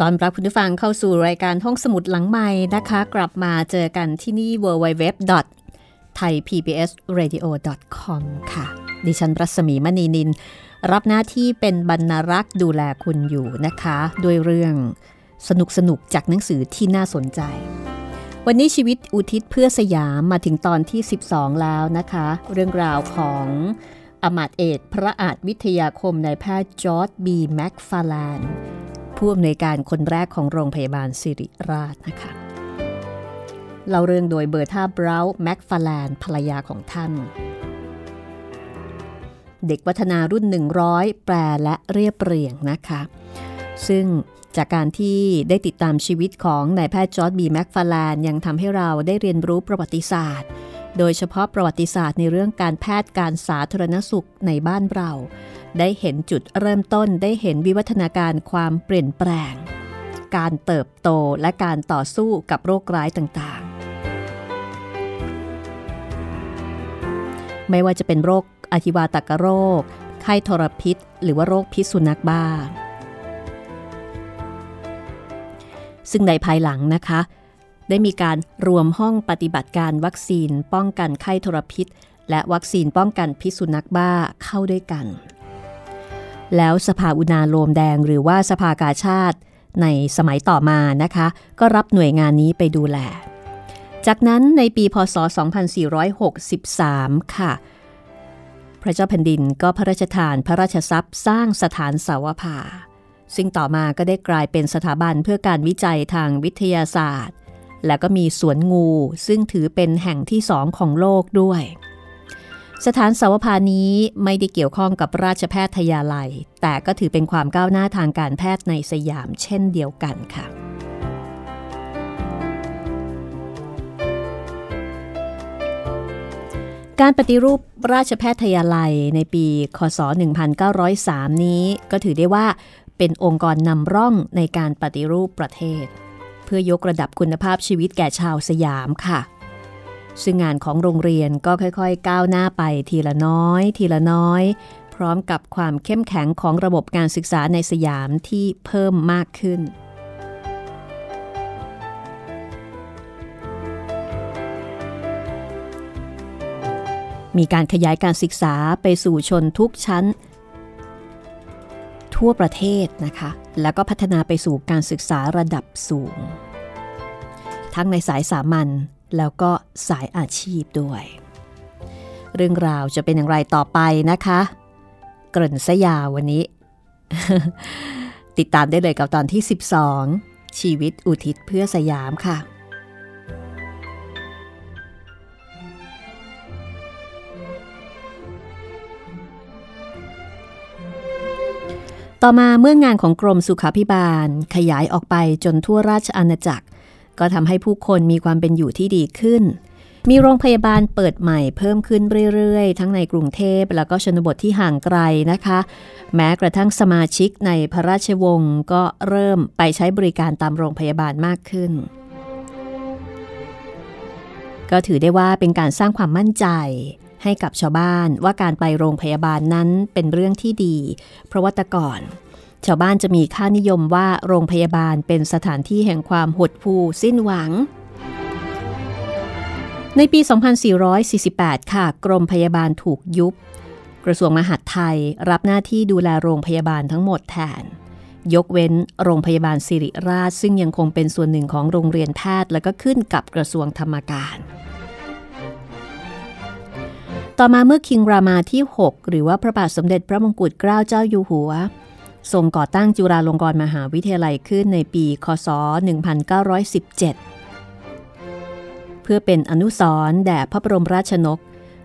ต้อนรับคุณผู้ฟังเข้าสู่รายการห้องสมุดหลังใหม่นะคะ กลับมาเจอกันที่นี่ www.thaipbsradio.com ค่ะ ดิฉันรัศมีมณีนิน รับหน้าที่เป็นบรรณรักษ์ดูแลคุณอยู่นะคะ ด้วยเรื่องสนุกสนุกจากหนังสือที่น่าสนใจ วันนี้ชีวิตอุทิศเพื่อสยามมาถึงตอนที่ 12 แล้วนะคะ เรื่องราวของอำมาตย์เอกพระอาจวิทยาคมนายแพทย์จอร์จบีแมคฟาร์แลนด์ ผู้อำนวยการคนแรกของโรงพยาบาลศิริราชนะคะเล่าเรื่องโดยเบอร์ธาบราวแมคฟาร์แลนด์ภรรยาของท่าน เด็กวัฒนารุ่น 100 แปลและเรียบเรียงนะคะ ซึ่งจากการที่ได้ติดตามชีวิตของนายแพทย์จอร์จบีแมคฟาร์แลนด์ยังทำให้เราได้เรียนรู้ประวัติศาสตร์ โดยเฉพาะประวัติศาสตร์ในเรื่องการแพทย์การสาธารณสุขในบ้านเรา ได้เห็นจุดเริ่มต้นได้เห็นวิวัฒนาการความเปลี่ยนแปลง การเติบโตและการต่อสู้กับโรคร้ายต่างๆ ไม่ว่าจะเป็นโรคอธิวาตกโรค ไข้ทรพิษ หรือว่าโรคพิษสุนัขบ้า ซึ่งในภายหลังนะคะ ได้มีการรวมห้องปฏิบัติการวัคซีนป้องกันไข้ทรพิษ และวัคซีนป้องกันพิษสุนัขบ้าเข้าด้วยกัน แล้วสภาอุณาโลมแดงหรือว่าสภากาชาติในสมัยต่อมานะคะ ก็รับหน่วยงานนี้ไปดูแล จากนั้นในปีพศ 2463 ค่ะ พระเจ้าแผ่นดินก็พระราชทานพระราชทรัพย์สร้างสถานสาวภาซึ่งต่อมาก็ได้กลายเป็นสถาบันเพื่อการวิจัยทางวิทยาศาสตร์ และก็มีสวนงูซึ่งถือเป็นแห่งที่สองของโลกด้วย สถานสาวภานี้ไม่ได้เกี่ยวข้องกับราชแพทยาลัย แต่ก็ถือเป็นความก้าวหน้าทางการแพทย์ในสยามเช่นเดียวกันค่ะการปฏิรูปราชแพทยาลัยในปี คศ 1903 นี้ก็ถือได้ว่าเป็นองค์กรนำร่องในการปฏิรูปประเทศ เพื่อยกระดับคุณภาพชีวิตแก่ชาวสยามค่ะ ซึ่งงานของโรงเรียนก็ค่อยๆ ก้าวหน้าไปทีละน้อย ทีละน้อย พร้อมกับความเข้มแข็งของระบบการศึกษาในสยามที่เพิ่มมากขึ้นมีการขยายการศึกษาไปสู่ชนทุกชั้น ทั่วประเทศนะคะ แล้วก็พัฒนาไปสู่การศึกษาระดับสูง ทั้งในสายสามัญแล้วก็สายอาชีพด้วย เรื่องราวจะเป็นอย่างไรต่อไปนะคะ เกริ่นสยาววันนี้ ติดตามได้เลยกับตอนที่ 12 ชีวิตอุทิศเพื่อสยามค่ะ ต่อมาเมื่องานของกรมสุขาพิบาลขยายออกไปจนทั่วราชอาณาจักร ก็ทำให้ผู้คนมีความเป็นอยู่ที่ดีขึ้น มีโรงพยาบาลเปิดใหม่เพิ่มขึ้นเรื่อยๆ ทั้งในกรุงเทพแล้วก็ชนบทที่ห่างไกลนะคะ แม้กระทั่งสมาชิกในพระราชวงศ์ก็เริ่มไปใช้บริการตามโรงพยาบาลมากขึ้น ก็ถือได้ว่าเป็นการสร้างความมั่นใจ ให้กับชาวบ้านว่าการไปโรงพยาบาลนั้นเป็นเรื่องที่ดี เพราะว่าแต่ก่อน ชาวบ้านจะมีค่านิยมว่าโรงพยาบาลเป็นสถานที่แห่งความหดหู่สิ้นหวัง ในปี 2448 ค่ะ กรมพยาบาลถูกยุบ กระทรวงมหาดไทยรับหน้าที่ดูแลโรงพยาบาลทั้งหมดแทน ยกเว้นโรงพยาบาลสิริราช ซึ่งยังคงเป็นส่วนหนึ่งของโรงเรียนแพทย์ และก็ขึ้นกับกระทรวงธรรมการ ต่อมาเมื่อคิงรามาที่ 6 หรือว่าพระบาทสมเด็จพระมงกุฎเกล้าเจ้าอยู่หัวทรงก่อตั้งจุฬาลงกรณ์มหาวิทยาลัยขึ้นในปี คศ 1917 เพื่อเป็นอนุสรณ์แด่พระบรมราชนก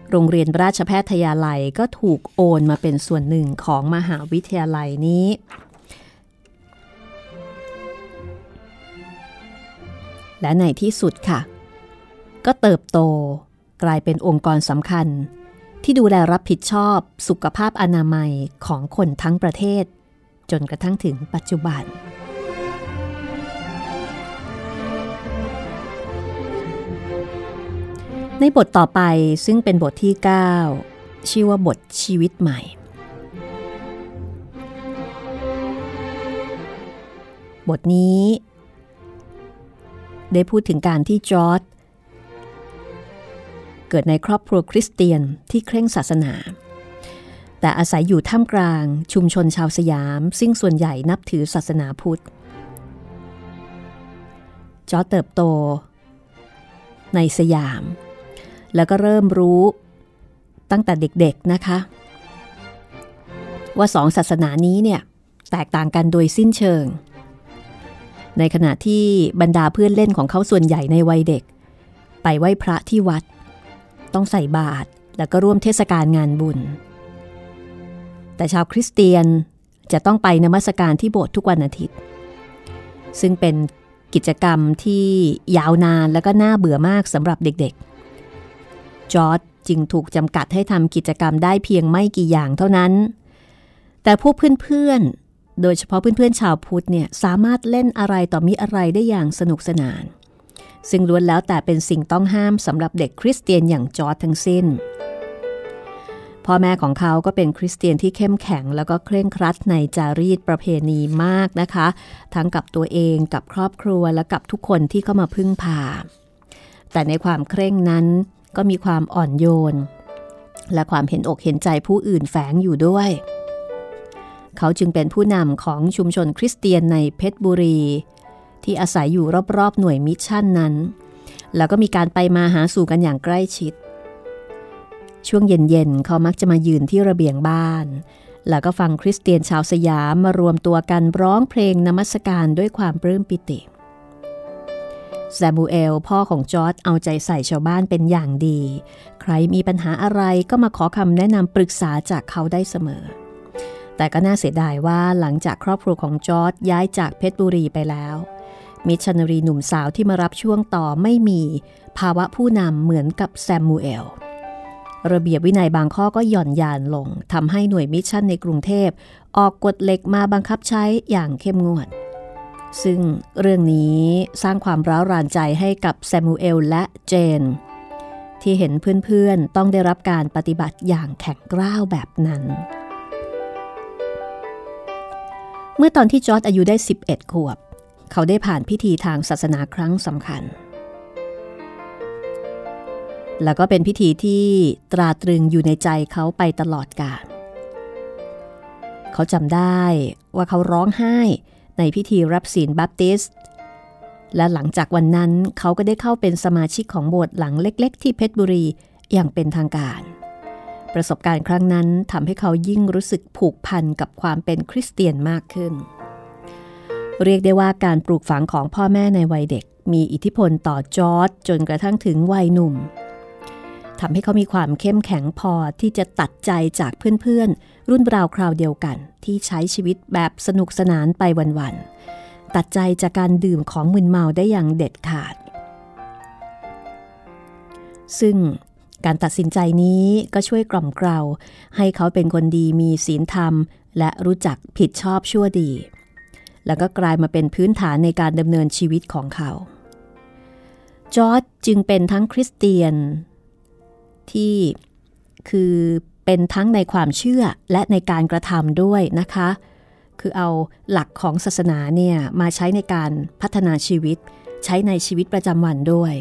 โรงเรียนราชแพทยาลัยก็ถูกโอนมาเป็นส่วนหนึ่งของมหาวิทยาลัยนี้ และในที่สุดค่ะ ก็เติบโตกลายเป็นองค์กรสำคัญ ที่ดูแลรับผิดชอบสุขภาพอนามัยของคนทั้งประเทศ จนกระทั่งถึงปัจจุบัน ในบทต่อไปซึ่งเป็นบทที่ 9 ชื่อว่าบทชีวิตใหม่ บทนี้ ได้พูดถึงการที่จอร์ด เกิดในครอบครัวคริสเตียนที่เคร่งศาสนา แต่อาศัยอยู่ท่ามกลางชุมชนชาวสยาม ซึ่งส่วนใหญ่นับถือศาสนาพุทธ จอเติบโต ในสยาม แล้วก็เริ่มรู้ตั้งแต่เด็กๆนะคะ ว่าสองศาสนานี้เนี่ยแตกต่างกันโดยสิ้นเชิง ในขณะที่บรรดาเพื่อนเล่นของเขาส่วนใหญ่ในวัยเด็ก ไปไหว้พระที่วัด ต้องใส่บาตรแล้วก็ร่วมเทศกาลงานบุญ แต่ชาวคริสเตียนจะต้องไปนมัสการที่โบสถ์ทุกวันอาทิตย์ ซึ่งเป็นกิจกรรมที่ยาวนานและก็น่าเบื่อมากสำหรับเด็กๆ จอร์ดจึงถูกจำกัดให้ทำกิจกรรมได้เพียงไม่กี่อย่างเท่านั้น แต่พวกเพื่อนๆ โดยเฉพาะเพื่อนๆชาวพุทธเนี่ยสามารถเล่นอะไรต่อมีอะไรได้อย่างสนุกสนาน ซึ่งล้วนแล้วแต่เป็นสิ่งต้องห้ามสำหรับเด็กคริสเตียนอย่างจอร์ดทั้งสิ้น พ่อแม่ของเขาก็เป็นคริสเตียนที่เข้มแข็ง แล้วก็เคร่งครัดในจารีตประเพณีมากนะคะ ทั้งกับตัวเองกับครอบครัวและกับทุกคนที่เข้ามาพึ่งพา แต่ในความเคร่งนั้นก็มีความอ่อนโยน และความเห็นอกเห็นใจผู้อื่นแฝงอยู่ด้วย เขาจึงเป็นผู้นำของชุมชนคริสเตียนในเพชรบุรี ที่อาศัยอยู่รอบๆหน่วยมิชชั่นนั้น แล้วก็มีการไปมาหาสู่กันอย่างใกล้ชิด ช่วงเย็นๆเขามักจะมายืนที่ระเบียงบ้าน แล้วก็ฟังคริสเตียนชาวสยามมารวมตัวกันร้องเพลงนมัสการด้วยความปลื้มปิติแซมมูเอลพ่อของจอร์จเอาใจใส่ชาวบ้านเป็นอย่างดี ใครมีปัญหาอะไรก็มาขอคำแนะนำปรึกษาจากเขาได้เสมอ แต่ก็น่าเสียดายว่าหลังจากครอบครัวของจอร์จย้ายจากเพชรบุรีไปแล้ว มิชชันนารีหนุ่มสาวที่มารับช่วงต่อไม่มีภาวะผู้นำเหมือนกับแซมมูเอลระเบียบวินัยบางข้อก็หย่อนยานลงทำให้หน่วยมิชชั่นในกรุงเทพ ออกกฎเหล็กมาบังคับใช้อย่างเข้มงวด ซึ่งเรื่องนี้สร้างความร้าวรานใจให้กับแซมูเอลและเจน ที่เห็นเพื่อนๆ ต้องได้รับการปฏิบัติอย่างแข็งกร้าวแบบนั้น เมื่อตอนที่จอร์ดอายุได้ 11 ขวบ เขาได้ผ่านพิธีทางศาสนาครั้งสำคัญ แล้วก็เป็นพิธีที่ตราตรึงอยู่ในใจเขาไปตลอดกาลเขาจำได้ว่าเขาร้องไห้ในพิธีรับศีลบัพติสต์และหลังจากวันนั้นเขาก็ได้เข้าเป็นสมาชิกของโบสถ์หลังเล็ก ๆ ที่เพชรบุรีอย่างเป็นทางการ ประสบการณ์ครั้งนั้นทำให้เขายิ่งรู้สึกผูกพันกับความเป็นคริสเตียนมากขึ้น เรียกได้ว่าการปลูกฝังของพ่อแม่ในวัยเด็ก มีอิทธิพลต่อจอร์จจนกระทั่งถึงวัยหนุ่มทำให้เขามีความเข้มแข็งพอที่จะตัดใจจากเพื่อนๆ รุ่นราวคราวเดียวกัน ที่ใช้ชีวิตแบบสนุกสนานไปวันๆ ตัดใจจากการดื่มของมึนเมาได้อย่างเด็ดขาด ซึ่งการตัดสินใจนี้ก็ช่วยกล่อมเกลาให้เขาเป็นคนดีมีศีลธรรม และรู้จักผิดชอบชั่วดี แล้วก็กลายมาเป็นพื้นฐานในการดำเนินชีวิตของเขา จอร์จจึงเป็นทั้งคริสเตียน ที่คือเป็นทั้งในความเชื่อและในการกระทำด้วยนะคะ คือเอาหลักของศาสนาเนี่ยมาใช้ในการพัฒนาชีวิต ใช้ในชีวิตประจำวันด้วย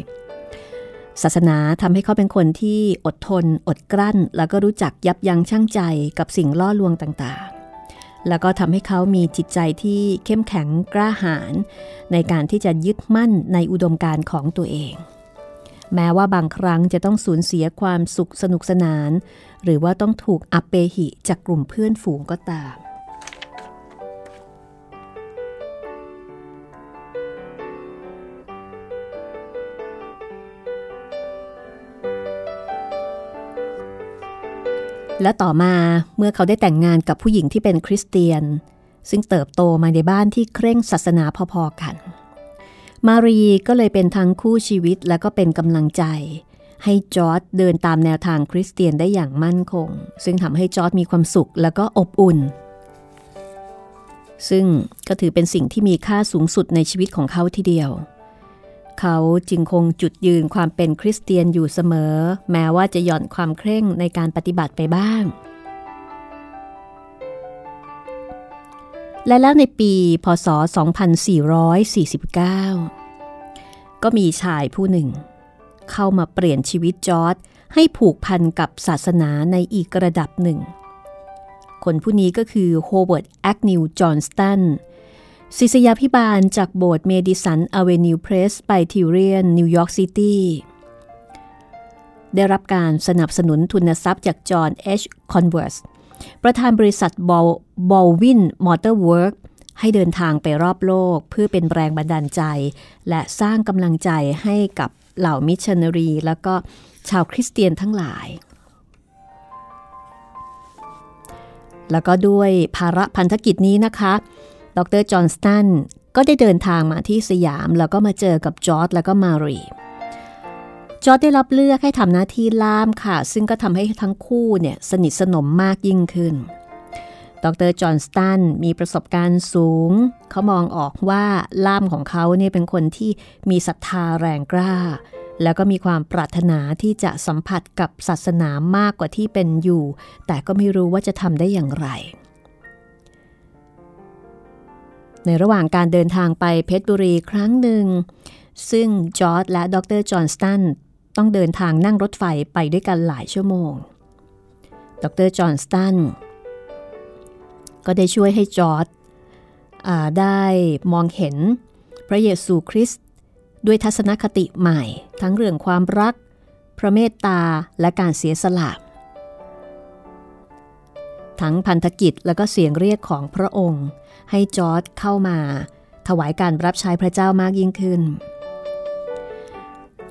ศาสนาทำให้เขาเป็นคนที่อดทน อดกลั้น แล้วก็รู้จักยับยั้งชั่งใจกับสิ่งล่อลวงต่างๆ แล้วก็ทำให้เขามีจิตใจที่เข้มแข็งกล้าหาญในการที่จะยึดมั่นในอุดมการณ์ของตัวเอง แม้ว่าบางครั้งจะต้องสูญเสียความสุขสนุกสนาน หรือว่าต้องถูกอัปเปหิจากกลุ่มเพื่อนฝูงก็ตาม และต่อมาเมื่อเขาได้แต่งงานกับผู้หญิงที่เป็นคริสเตียน ซึ่งเติบโตมาในบ้านที่เคร่งศาสนาพอๆกัน มารีก็เลยเป็นทั้งคู่ชีวิตและก็เป็นกำลังใจ ให้จอร์จเดินตามแนวทางคริสเตียนได้อย่างมั่นคง ซึ่งทำให้จอร์จมีความสุขและก็อบอุ่น ซึ่งก็ถือเป็นสิ่งที่มีค่าสูงสุดในชีวิตของเขาทีเดียว เขาจึงคงจุดยืนความเป็นคริสเตียนอยู่เสมอ แม้ว่าจะหย่อนความเคร่งในการปฏิบัติไปบ้าง และแล้วในปี พศ 2449 ก็มีชายผู้หนึ่ง เข้ามาเปลี่ยนชีวิตจอร์จให้ผูกพันกับศาสนาในอีกระดับหนึ่ง คนผู้นี้ก็คือโฮเวิร์ดแอกนิวจอห์นสตัน ศิษยาภิบาลจากโบสถ์ Madison Avenue Presbyterian New York Cityได้รับการสนับสนุนทุนทรัพย์จากจอห์นเอชคอนเวิร์สประธานบริษัทบอลบอลด์วิน Motor Works ให้เดินทางไปรอบโลกเพื่อเป็นแรงบันดาลใจ และสร้างกำลังใจให้กับเหล่ามิชชันนารี แล้วก็ชาวคริสเตียนทั้งหลาย แล้วก็ด้วยภาระพันธกิจนี้นะคะ ดรจอห์นสตันก็ได้เดินทางมาที่สยาม แล้วก็มาเจอกับจอร์จแล้วก็มารีจอร์ดได้รับเลือกให้ทำหน้าที่ล่ามค่ะ ซึ่งก็ทำให้ทั้งคู่เนี่ยสนิทสนมมากยิ่งขึ้น ดรจอห์นสตันมีประสบการณ์สูง เขามองออกว่าล่ามของเขาเนี่ยเป็นคนที่มีศรัทธาแรงกล้า แล้วก็มีความปรารถนาที่จะสัมผัสกับศาสนามากกว่าที่เป็นอยู่ แต่ก็ไม่รู้ว่าจะทำได้อย่างไร ในระหว่างการเดินทางไปเพชรบุรีครั้งหนึ่ง ซึ่งจอร์จและดรจอห์นสตันต้องเดินทางนั่งรถไฟไปด้วยกันหลายชั่วโมง ดรจอห์นสตันก็ได้ช่วยให้จอร์จได้มองเห็นพระเยซูคริสต์ด้วยทัศนคติใหม่ ทั้งเรื่องความรัก พระเมตตาและการเสียสละทั้งพันธกิจและก็เสียงเรียกของพระองค์ ให้จอร์ดเข้ามา ถวายการรับใช้พระเจ้ามากยิ่งขึ้น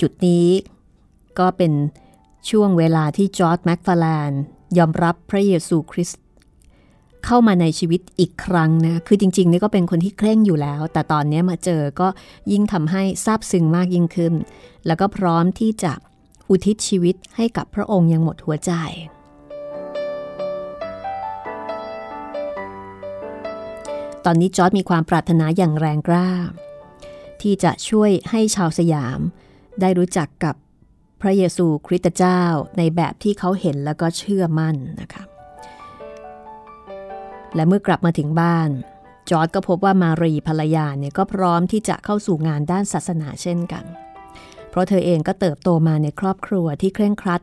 จุดนี้ก็เป็นช่วงเวลาที่จอร์ดแม็กฟาแลนยอมรับพระเยซูคริสต์เข้ามาในชีวิตอีกครั้งนะ คือจริงๆนี่ก็เป็นคนที่เคร่งอยู่แล้ว แต่ตอนนี้มาเจอก็ยิ่งทำให้ซาบซึ้งมากยิ่งขึ้น แล้วก็พร้อมที่จะอุทิศชีวิตให้กับพระองค์ยังหมดหัวใจ ตอนนี้จอร์จมีความปรารถนาอย่างแรงกล้า ที่จะช่วยให้ชาวสยาม ได้รู้จักกับพระเยซูคริสต์เจ้าในแบบที่เขาเห็นแล้วก็เชื่อมั่นนะคะและเมื่อกลับมาถึงบ้าน จอร์จก็พบว่ามารีภรรยาเนี่ยก็พร้อมที่จะเข้าสู่งานด้านศาสนาเช่นกัน เพราะเธอเองก็เติบโตมาในครอบครัวที่เคร่งครัด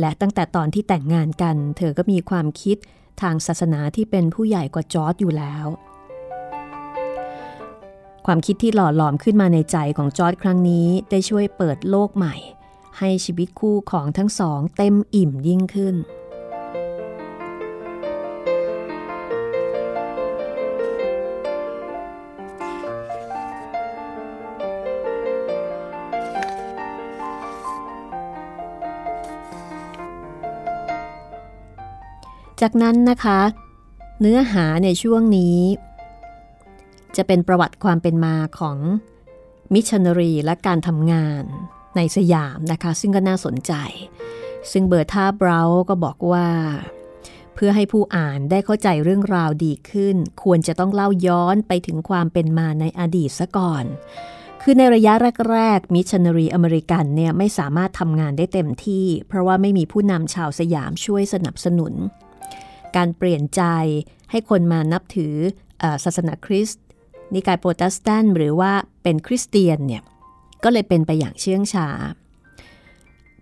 และตั้งแต่ตอนที่แต่งงานกัน เธอก็มีความคิดทางศาสนาที่เป็นผู้ใหญ่กว่าจอร์ดอยู่แล้ว ความคิดที่หล่อหลอมขึ้นมาในใจของจอร์ดครั้งนี้ได้ช่วยเปิดโลกใหม่ ให้ชีวิตคู่ของทั้งสองเต็มอิ่มยิ่งขึ้น จากนั้นนะคะ เนื้อหาในช่วงนี้ จะเป็นประวัติความเป็นมาของมิชชันนารีและการทำงานในสยามนะคะ ซึ่งก็น่าสนใจ ซึ่งเบอร์ธาบราวก็บอกว่า เพื่อให้ผู้อ่านได้เข้าใจเรื่องราวดีขึ้น ควรจะต้องเล่าย้อนไปถึงความเป็นมาในอดีตซะก่อน คือในระยะแรกๆมิชชันนารีอเมริกันเนี่ยไม่สามารถทำงานได้เต็มที่ เพราะว่าไม่มีผู้นำชาวสยามช่วยสนับสนุน การเปลี่ยนใจให้คนมานับถือศาสนาคริสต์ นิกายโปรเตสแตนต์หรือว่าเป็นคริสเตียนเนี่ยก็เลยเป็นไปอย่างเชื่องช้า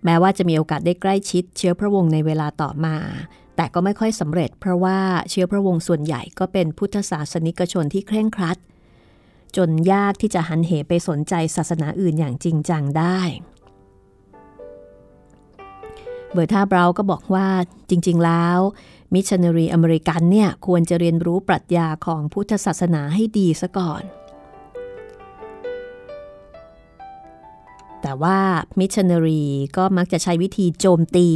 แม้ว่าจะมีโอกาสได้ใกล้ชิดเชื้อพระวงศ์ในเวลาต่อมา แต่ก็ไม่ค่อยสำเร็จ เพราะว่าเชื้อพระวงศ์ส่วนใหญ่ก็เป็นพุทธศาสนิกชนที่เคร่งครัด จนยากที่จะหันเหไปสนใจศาสนาอื่นอย่างจริงจังได้ เบอร์ธาบราวน์ก็บอกว่าจริง ๆ แล้ว มิชชันนารีอเมริกันเนี่ยควรจะเรียนรู้ปรัชญาของพุทธศาสนาให้ดีซะก่อน แต่ว่ามิชชันนารีก็มักจะใช้วิธีโจมตี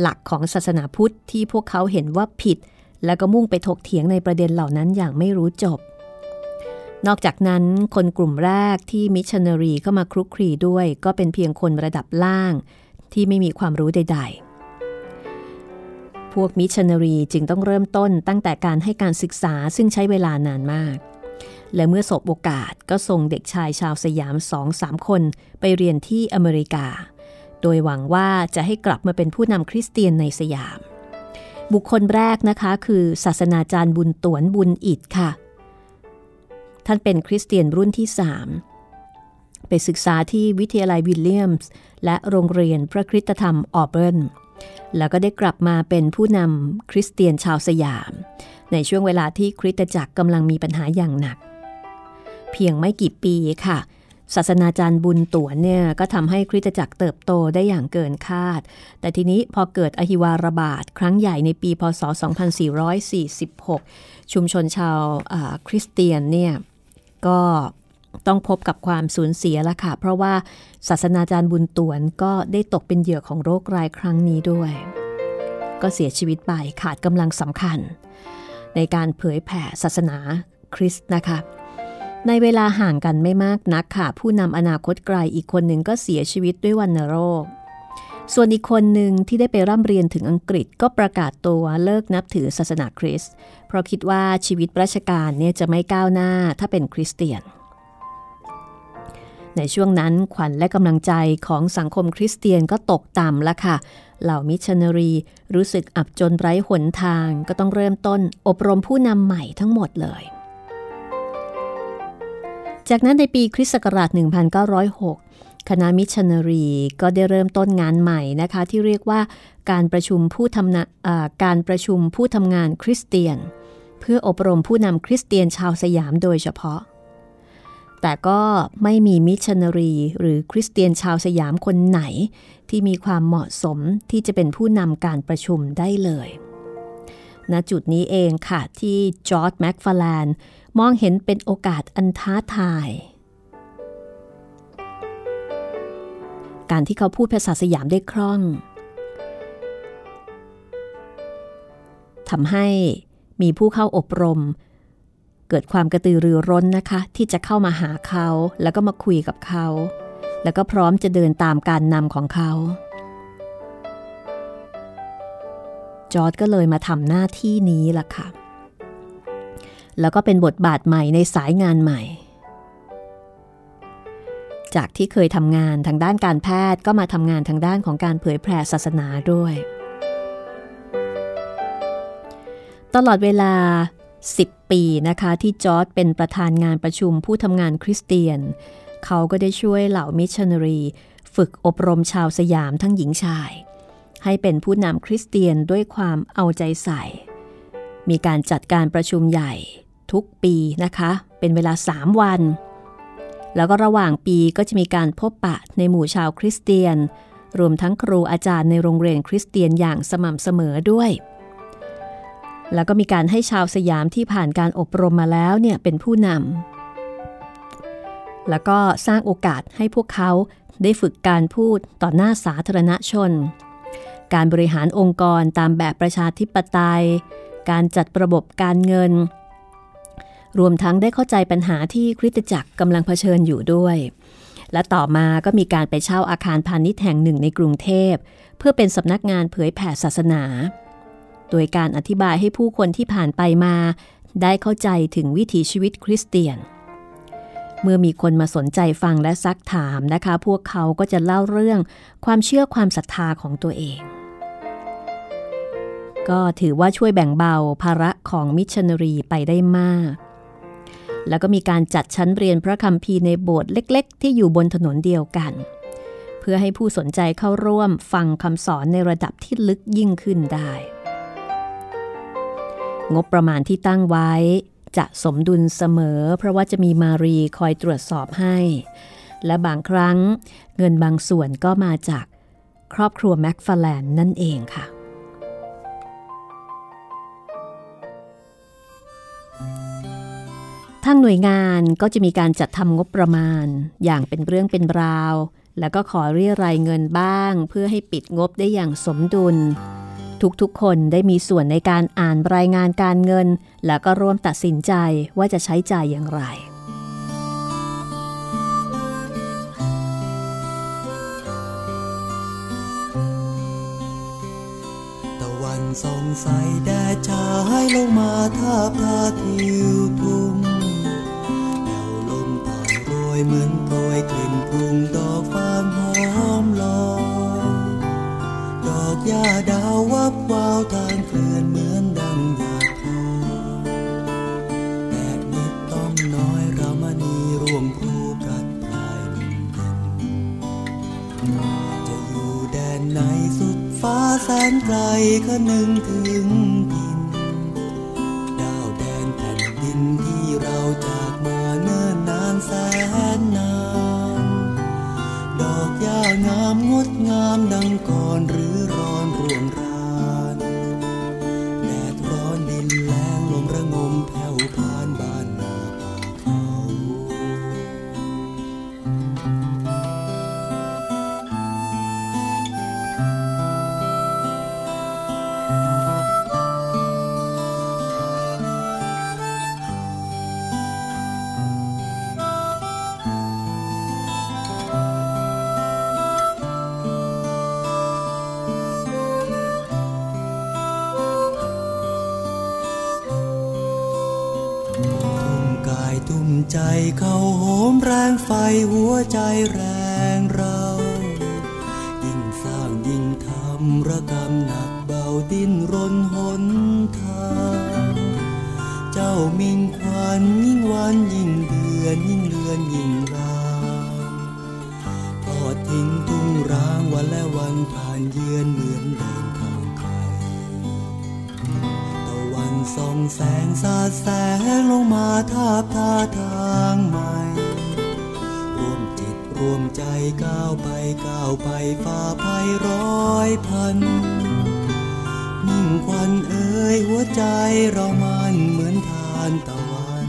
หลักของศาสนาพุทธที่พวกเขาเห็นว่าผิด แล้วก็มุ่งไปถกเถียงในประเด็นเหล่านั้นอย่างไม่รู้จบ นอกจากนั้นคนกลุ่มแรกที่มิชชันนารีเข้ามาคลุกคลีด้วย ก็เป็นเพียงคนระดับล่างที่ไม่มีความรู้ใด ๆ พวกมิชชันนารีจึงต้องเริ่มต้นตั้งแต่การให้การศึกษาซึ่งใช้เวลานานมาก และเมื่อสบโอกาสก็ส่งเด็กชายชาวสยามสองสามคนไปเรียนที่อเมริกา โดยหวังว่าจะให้กลับมาเป็นผู้นำคริสเตียนในสยาม บุคคลแรกนะคะคือศาสนาจารย์บุญตวนบุญอิดค่ะ ท่านเป็นคริสเตียนรุ่นที่สามไปศึกษาที่วิทยาลัยวิลเลียมส์และโรงเรียนพระคริสตธรรมออเบิร์น แล้วก็ได้กลับมาเป็นผู้นำคริสเตียนชาวสยาม ในช่วงเวลาที่คริสตจักรกำลังมีปัญหาอย่างหนัก เพียงไม่กี่ปีค่ะ ศาสนาจารย์บุญตวนเนี่ยก็ทำให้คริสตจักรเติบโตได้อย่างเกินคาด แต่ทีนี้พอเกิดอหิวาระบาดครั้งใหญ่ในปีพศ 2446 ชุมชนชาวคริสเตียนเนี่ยก็ ต้องพบกับความสูญเสียละค่ะ เพราะว่าศาสนาจารย์บุญตวนก็ได้ตกเป็นเหยื่อของโรครายครั้งนี้ด้วย ก็เสียชีวิตไปขาดกำลังสำคัญ ในการเผยแผ่ศาสนาคริสต์นะคะ ในเวลาห่างกันไม่มากนักค่ะ ผู้นำอนาคตไกลอีกคนหนึ่งก็เสียชีวิตด้วยวัณโรคส่วนอีกคนหนึ่งที่ได้ไปร่ำเรียนถึงอังกฤษก็ประกาศตัวเลิกนับถือศาสนาคริสต์เพราะคิดว่าชีวิตราชการเนี่ยจะไม่ก้าวหน้าถ้าเป็นคริสเตียน ในช่วงนั้นขวัญและกำลังใจของสังคมคริสเตียนก็ตกต่ำแล้วค่ะ เหล่ามิชชันนารีรู้สึกอับจนไร้หนทางก็ต้องเริ่มต้นอบรมผู้นำใหม่ทั้งหมดเลย จากนั้นในปีคริสต์ศักราช 1906 คณะมิชชันนารีก็ได้เริ่มต้นงานใหม่นะคะ ที่เรียกว่าการประชุมผู้ทำการประชุมผู้ทำงานคริสเตียน เพื่ออบรมผู้นำคริสเตียนชาวสยามโดยเฉพาะ แต่ก็ไม่มีมิชชันนารี หรือคริสเตียนชาวสยามคนไหน ที่มีความเหมาะสมที่จะเป็นผู้นำการประชุมได้เลยณจุดนี้เองค่ะ ที่จอร์จแม็คฟาร์แลนด์มองเห็นเป็นโอกาสอันท้าทาย การที่เขาพูดภาษาสยามได้คล่องทำให้มีผู้เข้าอบรม เกิดความกระตือรือร้นนะคะ ที่จะเข้ามาหาเขาแล้วก็มาคุยกับเขา แล้วก็พร้อมจะเดินตามการนำของเขา จอร์ดก็เลยมาทำหน้าที่นี้ล่ะค่ะ แล้วก็เป็นบทบาทใหม่ในสายงานใหม่ จากที่เคยทำงานทางด้านการแพทย์ก็มาทำงานทางด้านของการเผยแพร่ศาสนาด้วย ตลอดเวลา 10 ปีนะคะที่จอร์จเป็นประธานงานประชุมผู้ทำงานคริสเตียน เขาก็ได้ช่วยเหล่ามิชชันนารี ฝึกอบรมชาวสยามทั้งหญิงชาย ให้เป็นผู้นำคริสเตียนด้วยความเอาใจใส่ มีการจัดการประชุมใหญ่ทุกปีนะคะ เป็นเวลา 3 วัน แล้วก็ระหว่างปีก็จะมีการพบปะในหมู่ชาวคริสเตียน รวมทั้งครูอาจารย์ในโรงเรียนคริสเตียนอย่างสม่ำเสมอด้วย แล้วก็มีการให้ชาวสยามที่ผ่านการอบรมมาแล้วเนี่ยเป็นผู้นำแล้วก็สร้างโอกาสให้พวกเขาได้ฝึกการพูดต่อหน้าสาธารณชน การบริหารองค์กรตามแบบประชาธิปไตย การจัดระบบการเงิน รวมทั้งได้เข้าใจปัญหาที่คริสตจักรกำลังเผชิญอยู่ด้วย และต่อมาก็มีการไปเช่าอาคารพาณิชย์แห่งหนึ่งในกรุงเทพ เพื่อเป็นสำนักงานเผยแผ่ศาสนา โดยการอธิบายให้ผู้คนที่ผ่านไปมา ได้เข้าใจถึงวิถีชีวิตคริสเตียน เมื่อมีคนมาสนใจฟังและซักถามนะคะ พวกเขาก็จะเล่าเรื่องความเชื่อความศรัทธาของตัวเอง ก็ถือว่าช่วยแบ่งเบาภาระของมิชชันนารีไปได้มาก แล้วก็มีการจัดชั้นเรียนพระคัมภีร์ในโบสถ์เล็ก ๆ ที่อยู่บนถนนเดียวกันเพื่อให้ผู้สนใจเข้าร่วมฟังคำสอนในระดับที่ลึกยิ่งขึ้นได้ งบประมาณที่ตั้งไว้ จะสมดุลเสมอ เพราะว่าจะมีมารีคอยตรวจสอบให้ และบางครั้งเงินบางส่วนก็มาจากครอบครัวแม็กฟาแลนนั่นเองค่ะ ทางหน่วยงานก็จะมีการจัดทำงบประมาณ อย่างเป็นเรื่องเป็นราว แล้วก็ขอเรียรายเงินบ้าง เพื่อให้ปิดงบได้อย่างสมดุล ทุกๆ คนได้มีส่วนในการอ่านรายงานการเงิน แล้วก็ร่วมตัดสินใจว่าจะใช้จ่ายอย่างไร ตะวันส่องใสแดดชายลงมาทาบทาทิวทุ่งแล้วลมผ่านโรยเหมือนโปรยกลิ่นพุ่งดอกฟ้าหอ ยาดาววับวาวทางเคลื่อนเหมือนดังยาทองแดดนิดต้องน้อยรามณีร่วมคู่กัดพลายลนเย็นจะอยู่แดนไหนสุดฟ้าแสนไกลก็นึงถึงดิน ดาวแดนแผ่นดินที่เราจากมาเนิ่นนานแสนนาน ดอกยญ้างามงดงามดังก่อนหรือ หัวใจแรง ไปฝ่าภัยร้อยพัน มิ่งควันเอ่ยหัวใจเรามันเหมือนทานตะวัน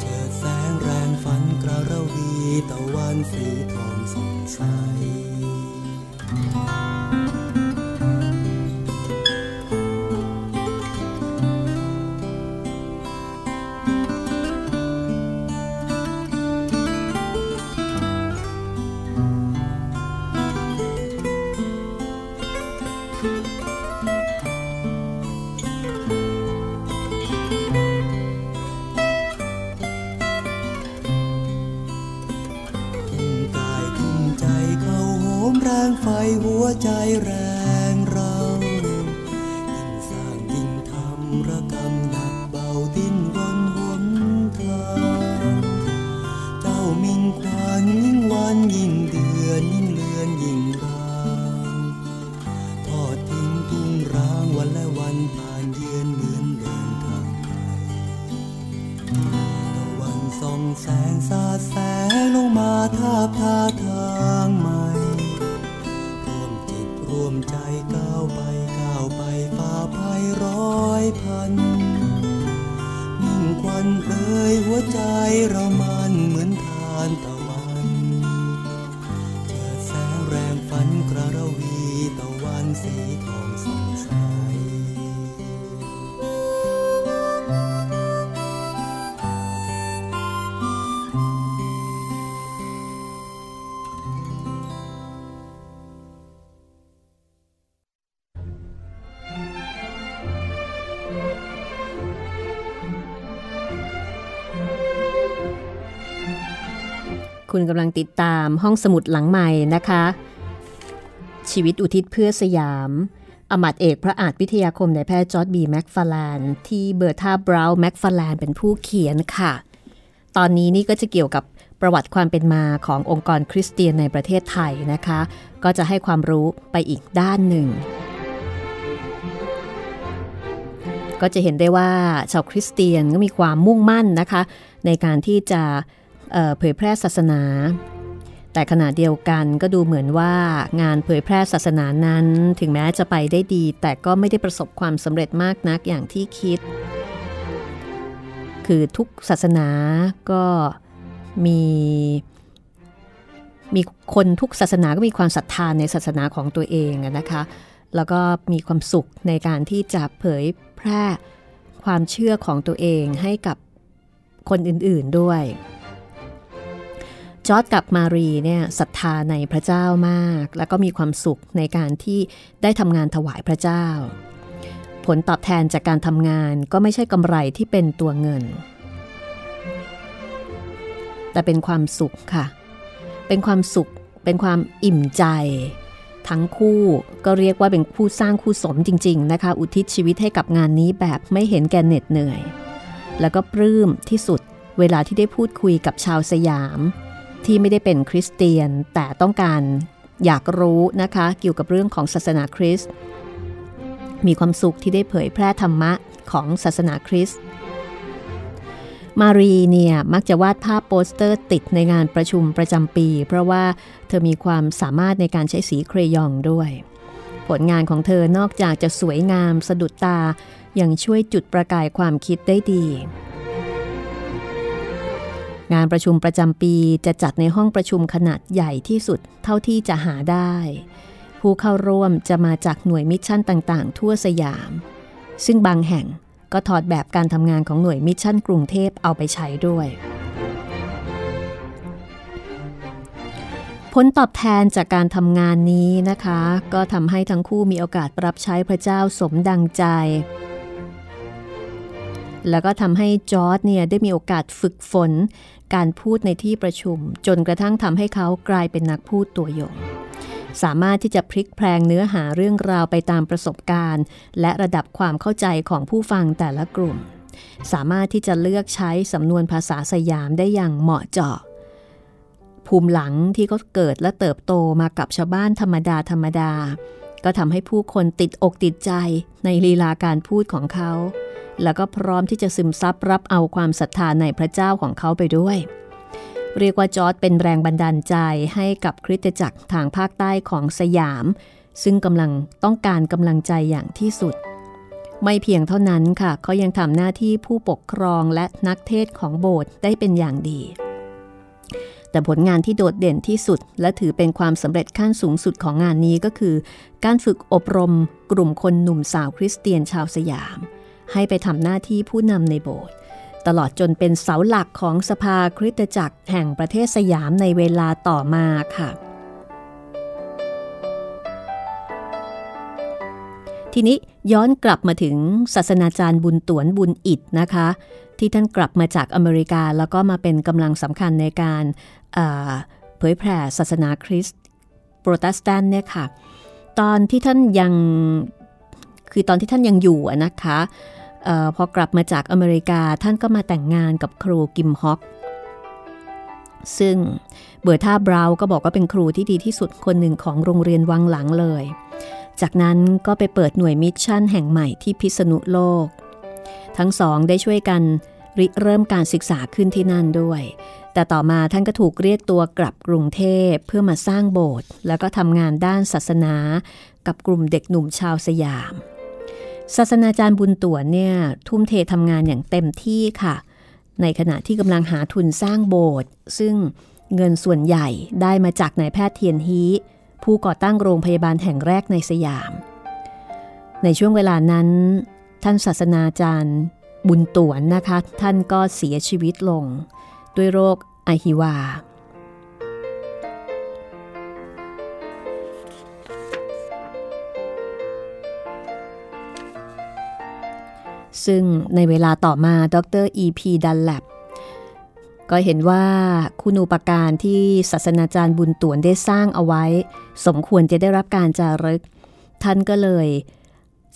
เจิดแสงแรงฝันกระระวีตะวันสีทองสดใส ใจแร คุณกำลังติดตามห้องสมุดหลังใหม่นะคะ ชีวิตอุทิศเพื่อสยามอำมาตย์เอกพระอาจวิทยาคมนายแพทย์จอร์จบีแม็คฟาร์แลนด์ที่เบอร์ธาบราวน์แม็คฟาร์แลนด์เป็นผู้เขียนค่ะ ตอนนี้นี่ก็จะเกี่ยวกับประวัติความเป็นมาขององค์กรคริสเตียนในประเทศไทยนะคะ ก็จะให้ความรู้ไปอีกด้านหนึ่ง ก็จะเห็นได้ว่าชาวคริสเตียนก็มีความมุ่งมั่นนะคะ ในการที่จะ เผยแพร่ศาสนา แต่ขณะเดียวกันก็ดูเหมือนว่างานเผยแพร่ศาสนานั้น ถึงแม้จะไปได้ดี แต่ก็ไม่ได้ประสบความสำเร็จมากนักอย่างที่คิด คือทุกศาสนาก็มีมีคนทุกศาสนาก็มีความศรัทธาในศาสนาของตัวเองนะคะ แล้วก็มีความสุขในการที่จะเผยแพร่ความเชื่อของตัวเองให้กับคนอื่นๆด้วย จอร์ดกับมารีเนี่ยศรัทธาในพระเจ้ามาก แล้วก็มีความสุขในการที่ได้ทำงานถวายพระเจ้า ผลตอบแทนจากการทำงานก็ไม่ใช่กำไรที่เป็นตัวเงิน แต่เป็นความสุขค่ะ เป็นความสุข เป็นความอิ่มใจ ทั้งคู่ก็เรียกว่าเป็นคู่สร้างคู่สมจริง ๆ นะคะ อุทิศชีวิตให้กับงานนี้แบบไม่เห็นแก่เหน็ดเหนื่อย แล้วก็ปลื้มที่สุดเวลาที่ได้พูดคุยกับชาวสยาม ที่ไม่ได้เป็นคริสเตียน แต่ต้องการอยากรู้นะคะเกี่ยวกับเรื่องของศาสนาคริสต์มีความสุขที่ได้เผยแพร่ธรรมะของศาสนาคริสต์มารีเนี่ยมักจะวาดภาพโปสเตอร์ติดในงานประชุมประจำปี เพราะว่าเธอมีความสามารถในการใช้สีเครยองด้วย ผลงานของเธอนอกจากจะสวยงามสะดุดตายังช่วยจุดประกายความคิดได้ดี งานประชุมประจำปีจะจัดในห้องประชุมขนาดใหญ่ที่สุดเท่าที่จะหาได้ ผู้เข้าร่วมจะมาจากหน่วยมิชชั่นต่างๆ ทั่วสยาม ซึ่งบางแห่งก็ถอดแบบการทำงานของหน่วยมิชชั่นกรุงเทพเอาไปใช้ด้วย ผลตอบแทนจากการทำงานนี้นะคะ ก็ทำให้ทั้งคู่มีโอกาสรับใช้พระเจ้าสมดังใจ แล้วก็ทำให้จอร์ดเนี่ยได้มีโอกาสฝึกฝน การพูดในที่ประชุม จนกระทั่งทำให้เขากลายเป็นนักพูดตัวยงสามารถที่จะพลิกแพลงเนื้อหาเรื่องราวไปตามประสบการณ์ และระดับความเข้าใจของผู้ฟังแต่ละกลุ่ม สามารถที่จะเลือกใช้สำนวนภาษาสยามได้อย่างเหมาะเจาะ ภูมิหลังที่เขาเกิดและเติบโตมากับชาวบ้านธรรมดาธรรมดา ก็ทำให้ผู้คนติดอกติดใจในลีลาการพูดของเขา แล้วก็พร้อมที่จะซึมซับรับเอาความศรัทธาในพระเจ้าของเขาไปด้วย เรียกว่าจอร์ดเป็นแรงบันดาลใจให้กับคริสตจักรทางภาคใต้ของสยาม ซึ่งกำลังต้องการกำลังใจอย่างที่สุด ไม่เพียงเท่านั้นค่ะเขายังทำหน้าที่ผู้ปกครองและนักเทศของโบสถ์ได้เป็นอย่างดีแต่ผลงานที่โดดเด่นที่สุด และถือเป็นความสำเร็จขั้นสูงสุดของงานนี้ก็คือ การฝึกอบรมกลุ่มคนหนุ่มสาวคริสเตียนชาวสยาม ให้ไปทำหน้าที่ผู้นำในโบสถ์ตลอดจนเป็นเสาหลักของสภาคริสตจักรแห่งประเทศสยามในเวลาต่อมาค่ะ ทีนี้ย้อนกลับมาถึงศาสนาจารย์บุญตวนบุญอิดนะคะ ที่ท่านกลับมาจากอเมริกาแล้วก็มาเป็นกำลังสำคัญในการเผยแผ่ศาสนาคริสต์โปรเตสแตนต์เนี่ยค่ะ ตอนที่ท่านยัง คือตอนที่ท่านยังอยู่นะคะอ๋อพอกลับมาจากอเมริกาท่านก็มาแต่งงานกับครูกิมฮอกซึ่งเบอร์ธาบราวน์ก็บอกว่าเป็นครูที่ดีที่สุดคนหนึ่งของโรงเรียนวังหลังเลย จากนั้นก็ไปเปิดหน่วยมิชชั่นแห่งใหม่ที่พิษณุโลกก ทั้งสองได้ช่วยกันริเริ่มการศึกษาขึ้นที่นั่นด้วย แต่ต่อมาท่านก็ถูกเรียกตัวกลับกรุงเทพเพื่อมาสร้างโบสถ์แล้วก็ทำงานด้านศาสนา กับกลุ่มเด็กหนุ่มชาวสยาม ศาสนาจารย์บุญตวนเนี่ยทุ่มเททำงานอย่างเต็มที่ค่ะ ในขณะที่กำลังหาทุนสร้างโบสถ์ซึ่งเงินส่วนใหญ่ได้มาจากนายแพทย์เทียนฮีผู้ก่อตั้งโรงพยาบาลแห่งแรกในสยาม ในช่วงเวลานั้น ท่านศาสนาจารย์บุญตวนนะคะ ท่านก็เสียชีวิตลง ด้วยโรคไอฮิวา ซึ่งในเวลาต่อมาดร E.P. ดันแลบก็เห็นว่าคุณูปการที่ศาสนาจารย์บุญตวนได้สร้างเอาไว้ สมควรจะได้รับการจารึก ท่านก็เลย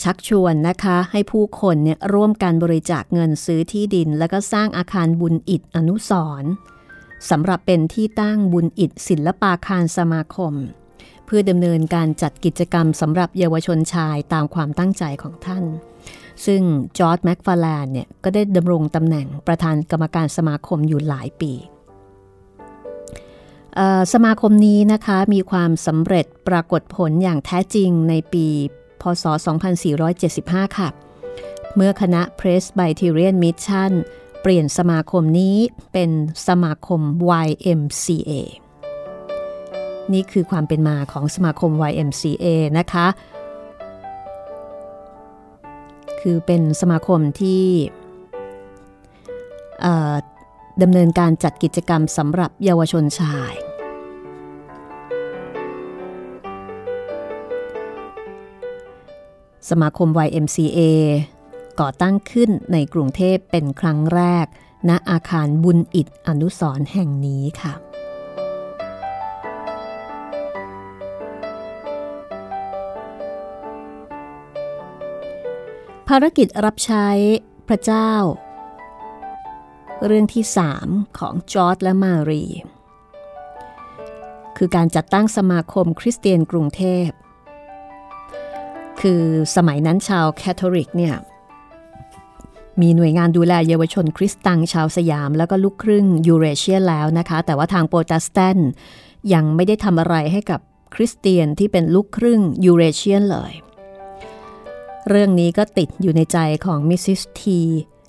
ชักชวนนะคะให้ผู้คนเนี่ยร่วมกันบริจาคเงินซื้อที่ดิน แล้วก็สร้างอาคารบุญอิฐอนุสร์สำหรับเป็นที่ตั้งบุญอิฐศิลปาคารสมาคม เพื่อดำเนินการจัดกิจกรรมสำหรับเยาวชนชายตามความตั้งใจของท่าน ซึ่งจอร์ดแม็กฟาแลนเนี่ยก็ได้ดำรงตำแหน่งประธานกรรมการสมาคมอยู่หลายปีสมาคมนี้นะคะมีความสำเร็จปรากฏผลอย่างแท้จริงในปี พศ 2475 ค่ะ เมื่อคณะ Presbyterian Mission เปลี่ยนสมาคมนี้เป็นสมาคม YMCA นี่คือความเป็นมาของสมาคม YMCA นะคะ คือเป็นสมาคมที่ดำเนินการจัดกิจกรรมสำหรับเยาวชนชาย สมาคม YMCA ก่อตั้งขึ้นในกรุงเทพเป็นครั้งแรก ณอาคารบุญอิฐอนุสรแห่งนี้ค่ะ ภารกิจรับใช้พระเจ้า เรื่องที่สามของจอร์จและมารี คือการจัดตั้งสมาคมคริสเตียนกรุงเทพ คือสมัยนั้นชาวแคทอลิกเนี่ย มีหน่วยงานดูแลเยาวชนคริสตังชาวสยาม แล้วก็ลูกครึ่งยูเรเชียนแล้วนะคะ แต่ว่าทางโปรเตสแตนต์ยังไม่ได้ทำอะไรให้กับคริสเตียนที่เป็นลูกครึ่งยูเรเชียนเลย เรื่องนี้ก็ติดอยู่ในใจของมิสซิสที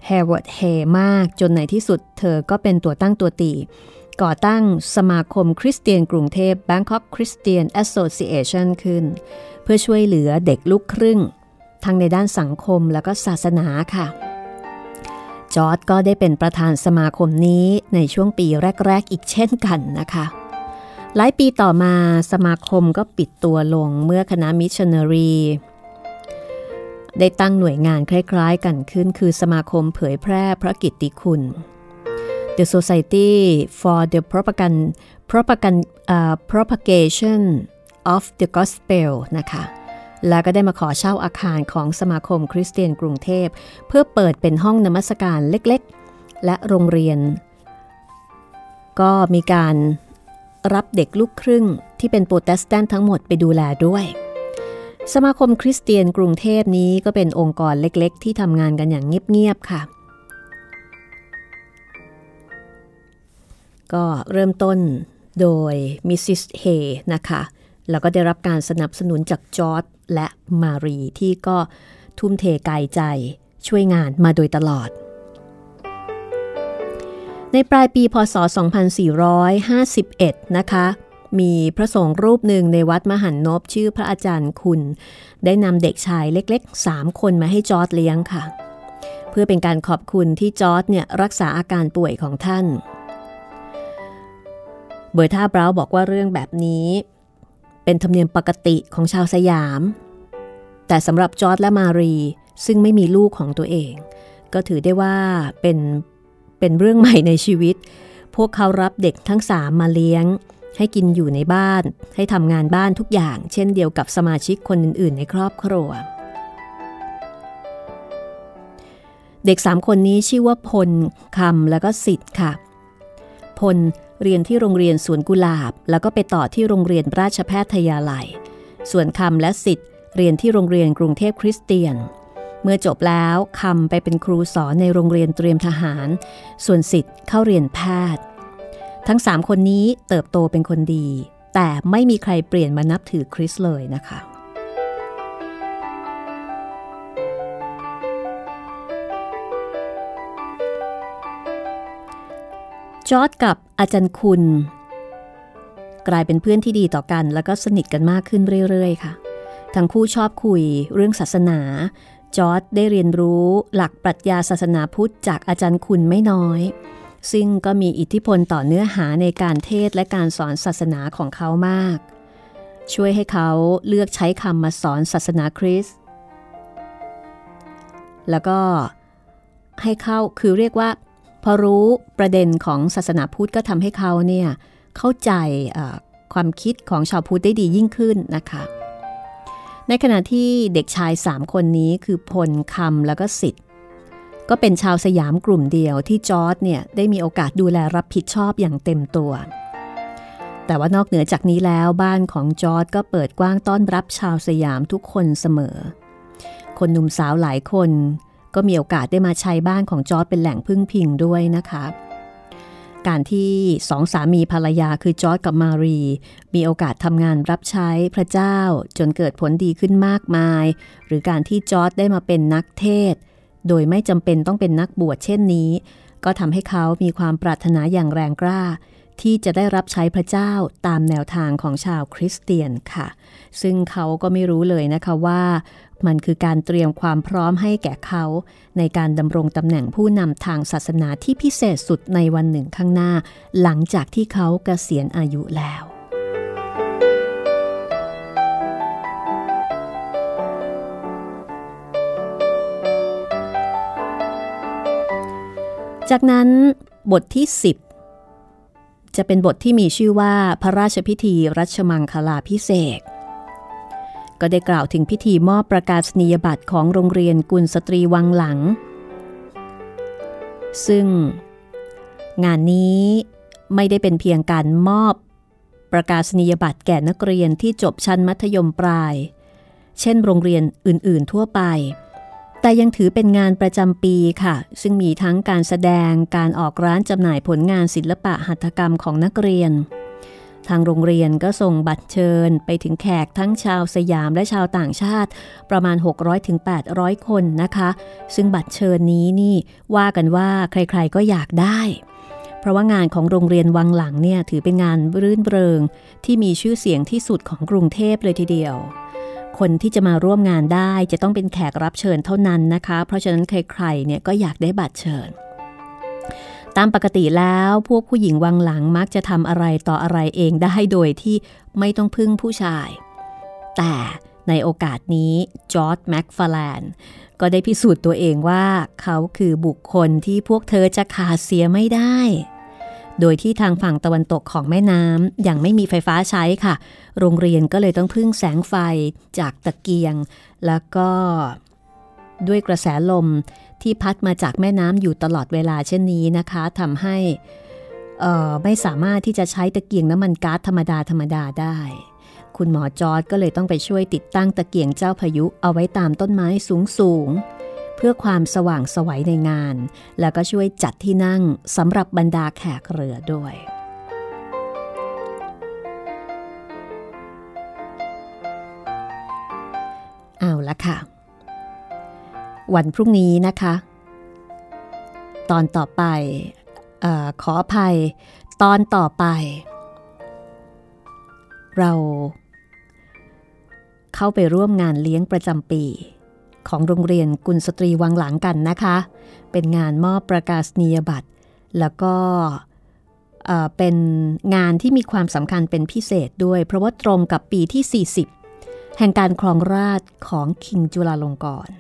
เฮย์เวิร์ดเฮย์สมากจนในที่สุดเธอก็เป็นตัวตั้งตัวตี ก่อตั้งสมาคมคริสเตียนกรุงเทพ Bangkok Christian Association ขึ้น เพื่อช่วยเหลือเด็กลูกครึ่ง ทั้งในด้านสังคมแล้วก็ศาสนาค่ะ จอร์จก็ได้เป็นประธานสมาคมนี้ในช่วงปีแรก ๆ อีกเช่นกันนะคะหลายปีต่อมาสมาคมก็ปิดตัวลงเมื่อคณะมิชชันนารี ได้ตั้งหน่วยงานคล้ายๆ กันขึ้นคือสมาคมเผยแพร่พระกิตติคุณ The Society for the Propagand, Propagand, uh, Propagation of the Gospel นะคะ แล้วก็ได้มาขอเช่าอาคารของสมาคมคริสเตียนกรุงเทพ เพื่อเปิดเป็นห้องนมัสการเล็กๆ และโรงเรียน ก็มีการรับเด็กลูกครึ่งที่เป็นโปรเตสแตนต์ทั้งหมดไปดูแลด้วย สมาคมคริสเตียนกรุงเทพนี้ก็เป็นองค์กรเล็กๆ ที่ทำงานกันอย่างเงียบๆค่ะ ก็เริ่มต้นโดยมิสซิสเฮย์สนะคะ แล้วก็ได้รับการสนับสนุนจากจอร์จและมารีที่ก็ทุ่มเทกายใจช่วยงานมาโดยตลอด ในปลายปีพศ 2451 นะคะ มีพระสงฆ์รูปหนึ่งในวัดมหรรณพชื่อพระอาจารย์คุณ ได้นำเด็กชายเล็กๆ 3 คนมาให้จอร์จเลี้ยงค่ะ เพื่อเป็นการขอบคุณที่จอร์จเนี่ยรักษาอาการป่วยของท่าน เบอร์ธาบราวน์บอกว่าเรื่องแบบนี้ เป็นธรรมเนียมปกติของชาวสยาม แต่สำหรับจอร์จและมารีซึ่งไม่มีลูกของตัวเอง ก็ถือได้ว่าเป็นเป็นเรื่องใหม่ในชีวิต พวกเขารับเด็กทั้งสามมาเลี้ยง ให้กินอยู่ในบ้าน ให้ทำงานบ้านทุกอย่าง เช่นเดียวกับสมาชิกคนอื่น ๆ ในครอบครัว เด็กสามคนนี้ชื่อว่าพลคำแล้วก็สิทธิ์ค่ะ พลเรียนที่โรงเรียนสวนกุหลาบ แล้วก็ไปต่อที่โรงเรียนราชแพทยาลัย ส่วนคำและสิทธิ์เรียนที่โรงเรียนกรุงเทพคริสเตียน เมื่อจบแล้วคำไปเป็นครูสอนในโรงเรียนเตรียมทหาร ส่วนสิทธิ์เข้าเรียนแพทย์ ทั้งสามคนนี้เติบโตเป็นคนดี แต่ไม่มีใครเปลี่ยนมานับถือคริสเลยนะคะ จอร์ดกับอาจารย์คุณ กลายเป็นเพื่อนที่ดีต่อกัน แล้วก็สนิทกันมากขึ้นเรื่อยๆ ค่ะ ทั้งคู่ชอบคุยเรื่องศาสนา จอร์ดได้เรียนรู้หลักปรัชญาศาสนาพุทธจากอาจารย์คุณไม่น้อย ซึ่งก็มีอิทธิพลต่อเนื้อหาในการเทศและการสอนศาสนาของเขามาก ช่วยให้เขาเลือกใช้คำมาสอนศาสนาคริสต์แล้วก็ให้เข้าคือเรียกว่า พอรู้ประเด็นของศาสนาพุทธก็ทำให้เขาเนี่ยเข้าใจความคิดของชาวพุทธได้ดียิ่งขึ้นนะคะในขณะที่เด็กชายสามคนนี้คือพลคำแล้วก็สิทธิ์ ก็เป็นชาวสยามกลุ่มเดียวที่จอร์ดเนี่ยได้มีโอกาสดูแลรับผิดชอบอย่างเต็มตัว แต่ว่านอกเหนือจากนี้แล้วบ้านของจอร์ดก็เปิดกว้างต้อนรับชาวสยามทุกคนเสมอ คนหนุ่มสาวหลายคน ก็มีโอกาสได้มาใช้บ้านของจอร์ดเป็นแหล่งพึ่งพิงด้วยนะคะการที่สองสามีภรรยาคือจอร์ดกับมารี มีโอกาสทำงานรับใช้พระเจ้าจนเกิดผลดีขึ้นมากมาย หรือการที่จอร์ดได้มาเป็นนักเทศ โดยไม่จำเป็นต้องเป็นนักบวชเช่นนี้ ก็ทำให้เขามีความปรารถนาอย่างแรงกล้า ที่จะได้รับใช้พระเจ้าตามแนวทางของชาวคริสเตียนค่ะ ซึ่งเขาก็ไม่รู้เลยนะคะว่ามันคือการเตรียมความพร้อมให้แก่เขา ในการดำรงตำแหน่งผู้นำทางศาสนาที่พิเศษสุดในวันหนึ่งข้างหน้า หลังจากที่เขาเกษียณอายุแล้ว จากนั้นบทที่ 10 จะเป็นบทที่มีชื่อว่าพระราชพิธีรัชมังคลาพิเศษกก็ได้กล่าวถึงพิธีมอบประกาศนียบัตรของโรงเรียนกุลสตรีวังหลัง ซึ่ง งานนี้ไม่ได้เป็นเพียงการมอบ ประกาศนียบัตรแก่นักเรียนที่จบชั้นมัธยมปลาย เช่นโรงเรียนอื่นๆทั่วไป แต่ยังถือเป็นงานประจำปีค่ะ ซึ่งมีทั้งการแสดงการออกร้านจำหน่ายผลงานศิลปะหัตถกรรมของนักเรียน ทางโรงเรียนก็ส่งบัตรเชิญไปถึงแขกทั้งชาวสยามและชาวต่างชาติ ประมาณ 600-800 คนนะคะ ซึ่งบัตรเชิญนี้นี่ว่ากันว่าใครๆก็อยากได้เพราะว่างานของโรงเรียนวังหลังเนี่ยถือเป็นงานรื่นเริง ที่มีชื่อเสียงที่สุดของกรุงเทพเลยทีเดียว คนที่จะมาร่วมงานได้ จะต้องเป็นแขกรับเชิญเท่านั้นนะคะ เพราะฉะนั้นใครๆเนี่ยก็อยากได้บัตรเชิญ ตามปกติแล้วพวกผู้หญิงวังหลังมักจะทำอะไรต่ออะไรเองได้โดยที่ไม่ต้องพึ่งผู้ชาย แต่ในโอกาสนี้จอร์ดแม็กฟาแลนก็ได้พิสูจน์ตัวเองว่าเขาคือบุคคลที่พวกเธอจะขาดเสียไม่ได้ โดยที่ทางฝั่งตะวันตกของแม่น้ำยังไม่มีไฟฟ้าใช้ค่ะ โรงเรียนก็เลยต้องพึ่งแสงไฟจากตะเกียง แล้วก็ด้วยกระแสลมที่พัดมาจากแม่น้ำอยู่ตลอดเวลาเช่นนี้นะคะทำให้ไม่สามารถที่จะใช้ตะเกียงน้ำมันก๊าซธรรมดาธรรมดาได้ คุณหมอจอร์ดก็เลยต้องไปช่วยติดตั้งตะเกียงเจ้าพายุเอาไว้ตามต้นไม้สูงสูง เพื่อความสว่างสวัยในงาน แล้วก็ช่วยจัดที่นั่งสำหรับบรรดาแขกเรือด้วยเอาละค่ะ วันพรุ่งนี้นะคะ ตอนต่อไปอขออภัย ตอนต่อไป เรา เข้าไปร่วมงานเลี้ยงประจำปี ของโรงเรียนกุลสตรีวังหลังกันนะคะ เป็นงานมอบประกาศนียบัตร แล้วก็เป็นงานที่มีความสำคัญเป็นพิเศษด้วย เพราะว่าตรงกับปีที่ 40 แห่งการครองราชของคิงจุลาลงกรณ์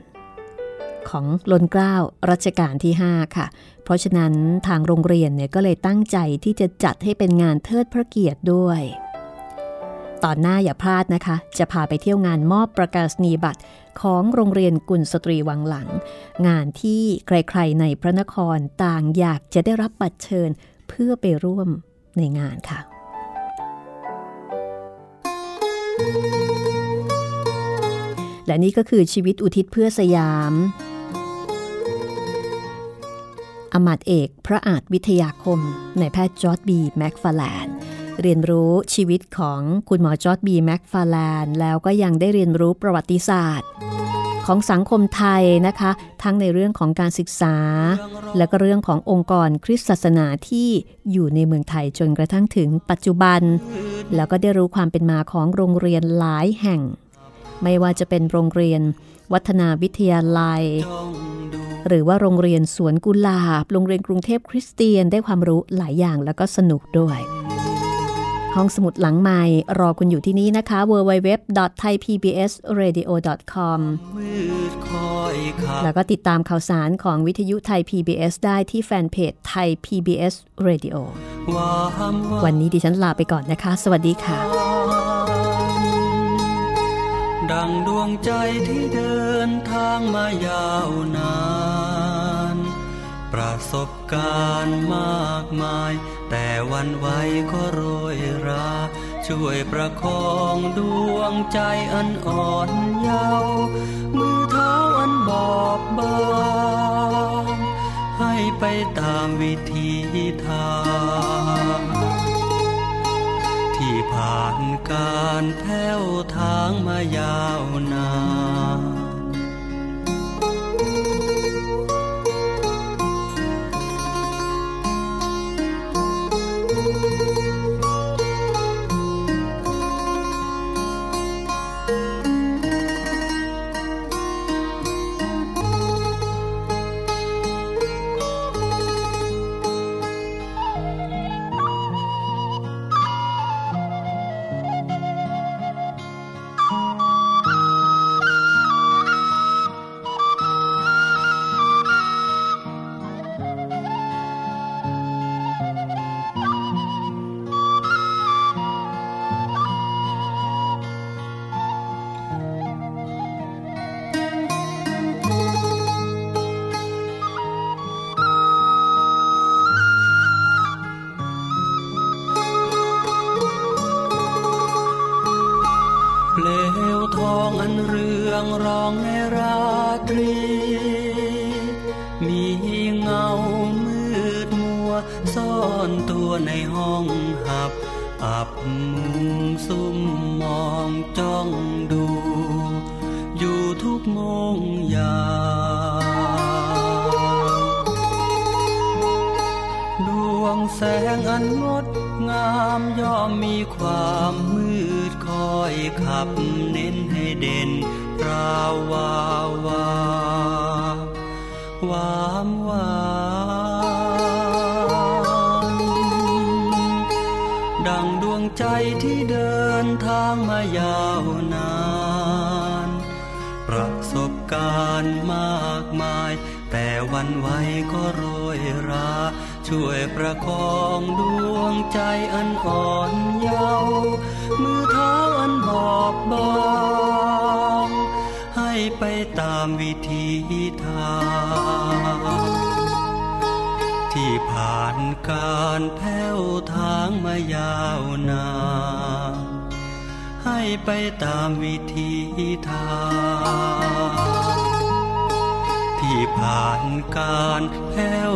ของลนเกล้ารัชกาลที่ 5 ค่ะ เพราะฉะนั้นทางโรงเรียนเนี่ยก็เลยตั้งใจที่จะจัดให้เป็นงานเทิดพระเกียรติด้วย ตอนหน้าอย่าพลาดนะคะ จะพาไปเที่ยวงานมอบประกาศนียบัตรของโรงเรียนกุลสตรีวังหลัง งานที่ใครๆในพระนครต่างอยากจะได้รับบัตรเชิญเพื่อไปร่วมในงานค่ะ และนี่ก็คือชีวิตอุทิศเพื่อสยามอำมาตย์เอกพระอาจวิทยาคม นายแพทย์จอร์จบีแมคฟาร์แลนด์ เรียนรู้ชีวิตของคุณหมอจอร์จบีแมคฟาร์แลนด์แล้วก็ยังได้เรียนรู้ประวัติศาสตร์ ของสังคมไทยนะคะ ทั้งในเรื่องของการศึกษา และก็เรื่องขององค์กรคริสตศาสนาที่อยู่ในเมืองไทยจนกระทั่งถึงปัจจุบัน แล้วก็ได้รู้ความเป็นมาของโรงเรียนหลายแห่ง ไม่ว่าจะเป็นโรงเรียน วัฒนาวิทยาลัยหรือว่าโรงเรียนสวนกุหลาบ โรงเรียนกรุงเทพคริสเตียนได้ความรู้หลายอย่างแล้วก็สนุกด้วย ห้องสมุดหลังใหม่รอคุณอยู่ที่นี้นะคะ www.thaipbsradio.com แล้วก็ติดตามข่าวสารของวิทยุไทย PBS ได้ที่แฟนเพจไทย PBS Radio วันนี้ดิฉันลาไปก่อนนะคะ สวัสดีค่ะ ดังดวงใจที่เดินทางมายาวนาน ประสบการณ์มากมาย แต่วันไหวก็โรยรา ช่วยประคองดวงใจอันอ่อนเยาว์มือเท้าอันบอบบางให้ไปตามวิธีทางที่ผ่านการแผ้วทางมายาวนาน งอันงดงามย่อมมีความมืดคอยขับเน้นให้เด่นปราวาวาวามวานดังดวงใจที่เดินทางมายาวนาน ประสบการณ์มากมาย แต่วันไว้ก็ร ช่วยประคองดวงใจอันอ่อนเยาว์มือเท้าอันบอบบางให้ไปตามวิธีทางที่ผ่านการแผ้วทางมายาวนานให้ไปตามวิธีทางที่ผ่านการแผ้ว